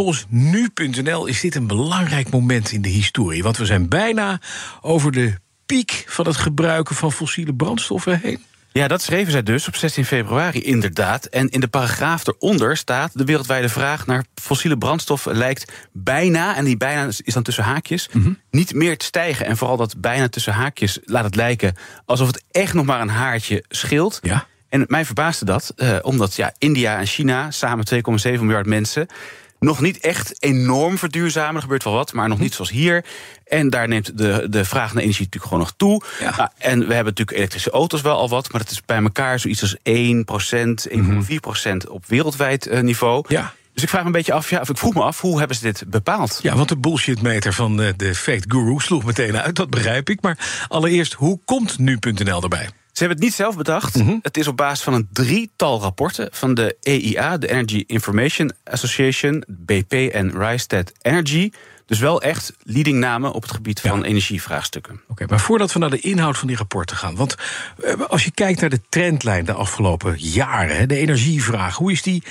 Volgens nu.nl is dit een belangrijk moment in de historie. Want we zijn bijna over de piek van het gebruiken van fossiele brandstoffen heen. Ja, dat schreven zij dus op 16 februari inderdaad. En in de paragraaf eronder staat... de wereldwijde vraag naar fossiele brandstoffen lijkt bijna... en die bijna is dan tussen haakjes, niet meer te stijgen. En vooral dat bijna tussen haakjes laat het lijken... alsof het echt nog maar een haartje scheelt. Ja. En mij verbaasde dat, eh, omdat ja, India en China... samen 2,7 miljard mensen nog niet echt enorm verduurzamen. Er gebeurt wel wat, maar nog niet zoals hier. En daar neemt de, de vraag naar energie natuurlijk gewoon nog toe. Ja. Nou, en we hebben natuurlijk elektrische auto's wel al wat... maar dat is bij elkaar zoiets als 1% 1,4% op wereldwijd eh, niveau. Ja. Dus ik vraag me een beetje af, ja, of ik vroeg me af, hoe hebben ze dit bepaald? Ja, want de bullshitmeter van eh, de Fact Guru sloeg meteen uit, dat begrijp ik. Maar allereerst, hoe komt nu.nl erbij? Ze hebben het niet zelf bedacht. Mhm. Het is op basis van een drietal rapporten van de EIA, de Energy Information Association, BP en Rystad Energy. Dus wel echt leading namen op het gebied van energievraagstukken. Oké, maar voordat we naar de inhoud van die rapporten gaan. Want eh, als je kijkt naar de trendlijn de afgelopen jaren, de energievraag, hoe, is die,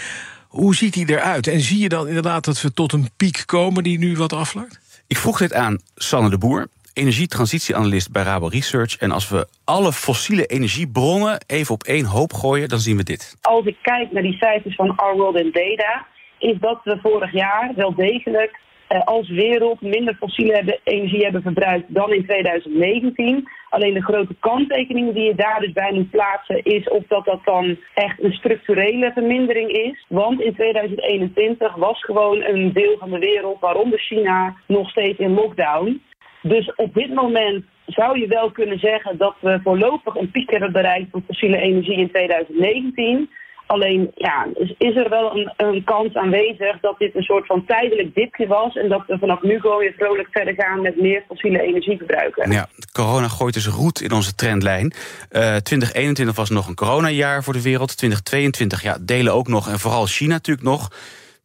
hoe ziet die eruit? En zie je dan inderdaad dat we tot een piek komen die nu wat afvlakt? Ik vroeg dit aan Sanne de Boer, energietransitieanalist bij Rabo Research. En als we alle fossiele energiebronnen even op één hoop gooien, dan zien we dit. Als ik kijk naar die cijfers van Our World in Data, is dat we vorig jaar wel degelijk eh, als wereld minder fossiele energie hebben verbruikt dan in 2019. Alleen de grote kanttekening die je daar dus bij moet plaatsen is of dat dat dan echt een structurele vermindering is. Want in 2021 was gewoon een deel van de wereld, waaronder China, nog steeds in lockdown. Dus op dit moment zou je wel kunnen zeggen dat we voorlopig een piek hebben bereikt van fossiele energie in 2019. Alleen ja, is, er wel een, een kans aanwezig dat dit een soort van tijdelijk dipje was. En dat we vanaf nu gewoon weer vrolijk verder gaan met meer fossiele energie gebruiken. Ja, corona gooit dus roet in onze trendlijn. Eh 2021 was nog een coronajaar voor de wereld. 2022 ja, delen ook nog, en vooral China natuurlijk nog.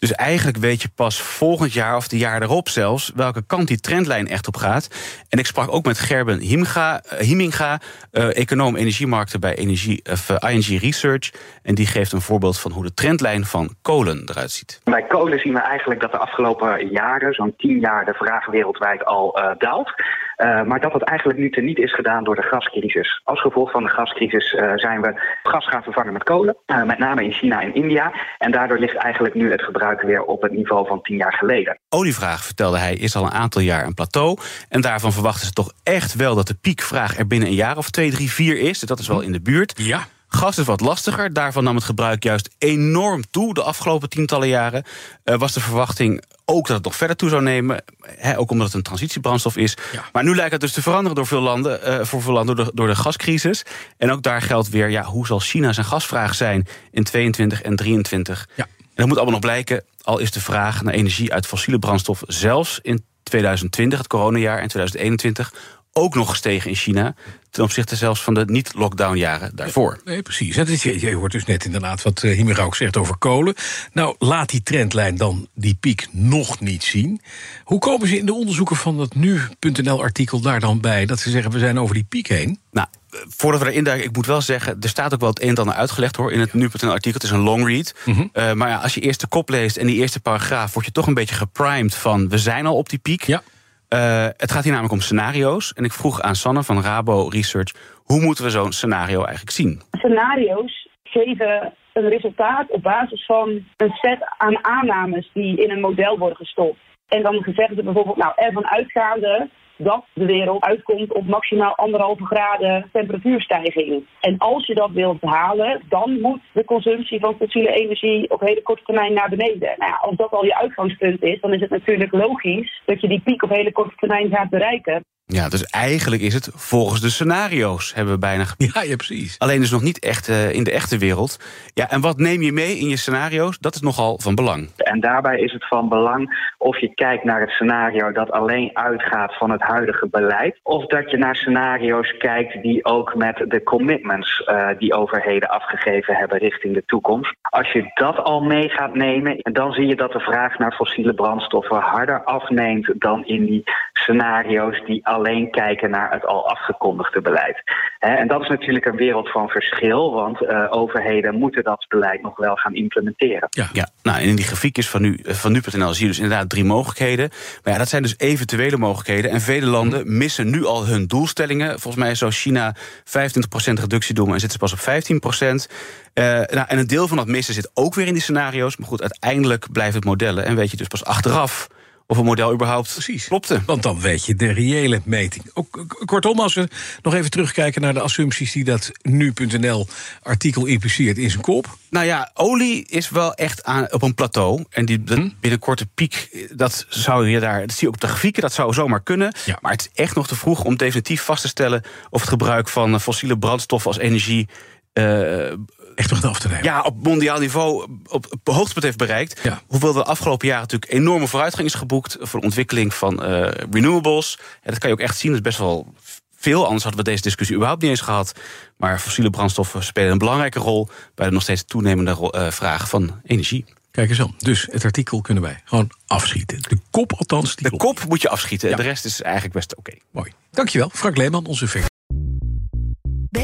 Dus eigenlijk weet je pas volgend jaar of de jaar erop zelfs welke kant die trendlijn echt op gaat. En ik sprak ook met Gerben Himga, eh, Himinga, eh, econoom energiemarkten bij Energie, of, eh, ING Research. En die geeft een voorbeeld van hoe de trendlijn van kolen eruit ziet. Bij kolen zien we eigenlijk dat de afgelopen jaren, zo'n tien jaar, de vraag wereldwijd al daalt. Uh, maar dat het eigenlijk nu teniet is gedaan door de gascrisis. Als gevolg van de gascrisis uh, zijn we gas gaan vervangen met kolen. Uh, met name in China en India. En daardoor ligt eigenlijk nu het gebruik weer op het niveau van tien jaar geleden. Olievraag, vertelde hij, is al een aantal jaar een plateau. En daarvan verwachten ze toch echt wel dat de piekvraag er binnen een jaar of twee, drie, vier is. Dat is wel in de buurt. Ja. Gas is wat lastiger. Daarvan nam het gebruik juist enorm toe de afgelopen tientallen jaren. Uh, was de verwachting ook dat het nog verder toe zou nemen. Ook omdat het een transitiebrandstof is. Ja. Maar nu lijkt het dus te veranderen door veel landen, uh, voor veel landen door de, door de gascrisis. En ook daar geldt weer, ja, hoe zal China zijn gasvraag zijn in 22 en 23? Ja. En dat moet allemaal nog blijken. Al is de vraag naar energie uit fossiele brandstof zelfs in 2020, het coronajaar, en 2021 ook nog gestegen in China. Ten opzichte zelfs van de niet-lockdown-jaren daarvoor. Nee, precies. Je, je hoort dus net inderdaad wat Himera ook zegt over kolen. Nou, laat die trendlijn dan die piek nog niet zien. Hoe komen ze in de onderzoeken van dat nu.nl-artikel daar dan bij... dat ze zeggen, we zijn over die piek heen? Nou, voordat we erin duiken, ik moet wel zeggen... er staat ook wel het een en ander uitgelegd hoor in het nu.nl-artikel. Het is een long read. Mhm. Mm -hmm. uh, maar ja, als je eerst de kop leest en die eerste paragraaf... word je toch een beetje geprimed van... we zijn al op die piek. Ja. Uh, het gaat hier namelijk om scenario's. En ik vroeg aan Sanne van Rabo Research... hoe moeten we zo'n scenario eigenlijk zien? Scenario's geven een resultaat op basis van een set aan aannames... die in een model worden gestopt. En dan zeggen ze bijvoorbeeld, nou, ervan uitgaande dat de wereld uitkomt op maximaal anderhalve graden temperatuurstijging. En als je dat wilt halen, dan moet de consumptie van fossiele energie op hele korte termijn naar beneden. Nou als dat al je uitgangspunt is, dan is het natuurlijk logisch dat je die piek op hele korte termijn gaat bereiken. Ja, dus eigenlijk is het volgens de scenario's hebben we bijna Ja, ja, precies. Alleen dus nog niet echt uh, in de echte wereld. Ja, en wat neem je mee in je scenario's? Dat is nogal van belang. En daarbij is het van belang of je kijkt naar het scenario dat alleen uitgaat van het huidige beleid, of dat je naar scenario's kijkt die ook met de commitments uh, die overheden afgegeven hebben richting de toekomst. Als je dat al mee gaat nemen, dan zie je dat de vraag naar fossiele brandstoffen harder afneemt dan in die scenario's die alleen kijken naar het al afgekondigde beleid. en dat is natuurlijk een wereld van verschil, want uh, overheden moeten dat beleid nog wel gaan implementeren. Ja, ja. nou in die grafiekjes van nu van nu.nl zie je dus inderdaad drie mogelijkheden. Maar ja, dat zijn dus eventuele mogelijkheden. En vele landen missen nu al hun doelstellingen. Volgens mij zou China 25% reductie doen en zitten ze pas op 15%. Uh, nou, en een deel van dat missen zit ook weer in die scenario's. Maar goed, uiteindelijk blijven het modellen. En weet je dus pas achteraf of een model überhaupt Precies. klopte. Want dan weet je de reële meting. Ook, kortom, als we nog even terugkijken naar de assumpties die dat nu.nl artikel impliceert in zijn kop. Nou ja, olie is wel echt aan, op een plateau. En die hm? binnenkorte piek, dat zou je daar. Dat zie je op de grafieken, dat zou zomaar kunnen. Ja. Maar het is echt nog te vroeg om definitief vast te stellen of het gebruik van fossiele brandstoffen als energie. Uh, echt nog af te nemen. Ja, op mondiaal niveau op, op hoogtepunt heeft bereikt. Hoewel de afgelopen jaren natuurlijk enorme vooruitgang is geboekt voor de ontwikkeling van uh, renewables. En dat kan je ook echt zien. Dat is best wel veel. Anders hadden we deze discussie überhaupt niet eens gehad. Maar fossiele brandstoffen spelen een belangrijke rol bij de nog steeds toenemende uh, vraag van energie. Kijk eens aan. Dus het artikel kunnen wij gewoon afschieten. De kop althans. Die de kop moet je afschieten. De rest is eigenlijk best oké. Mooi. Dankjewel, Frank Leeman, onze ver.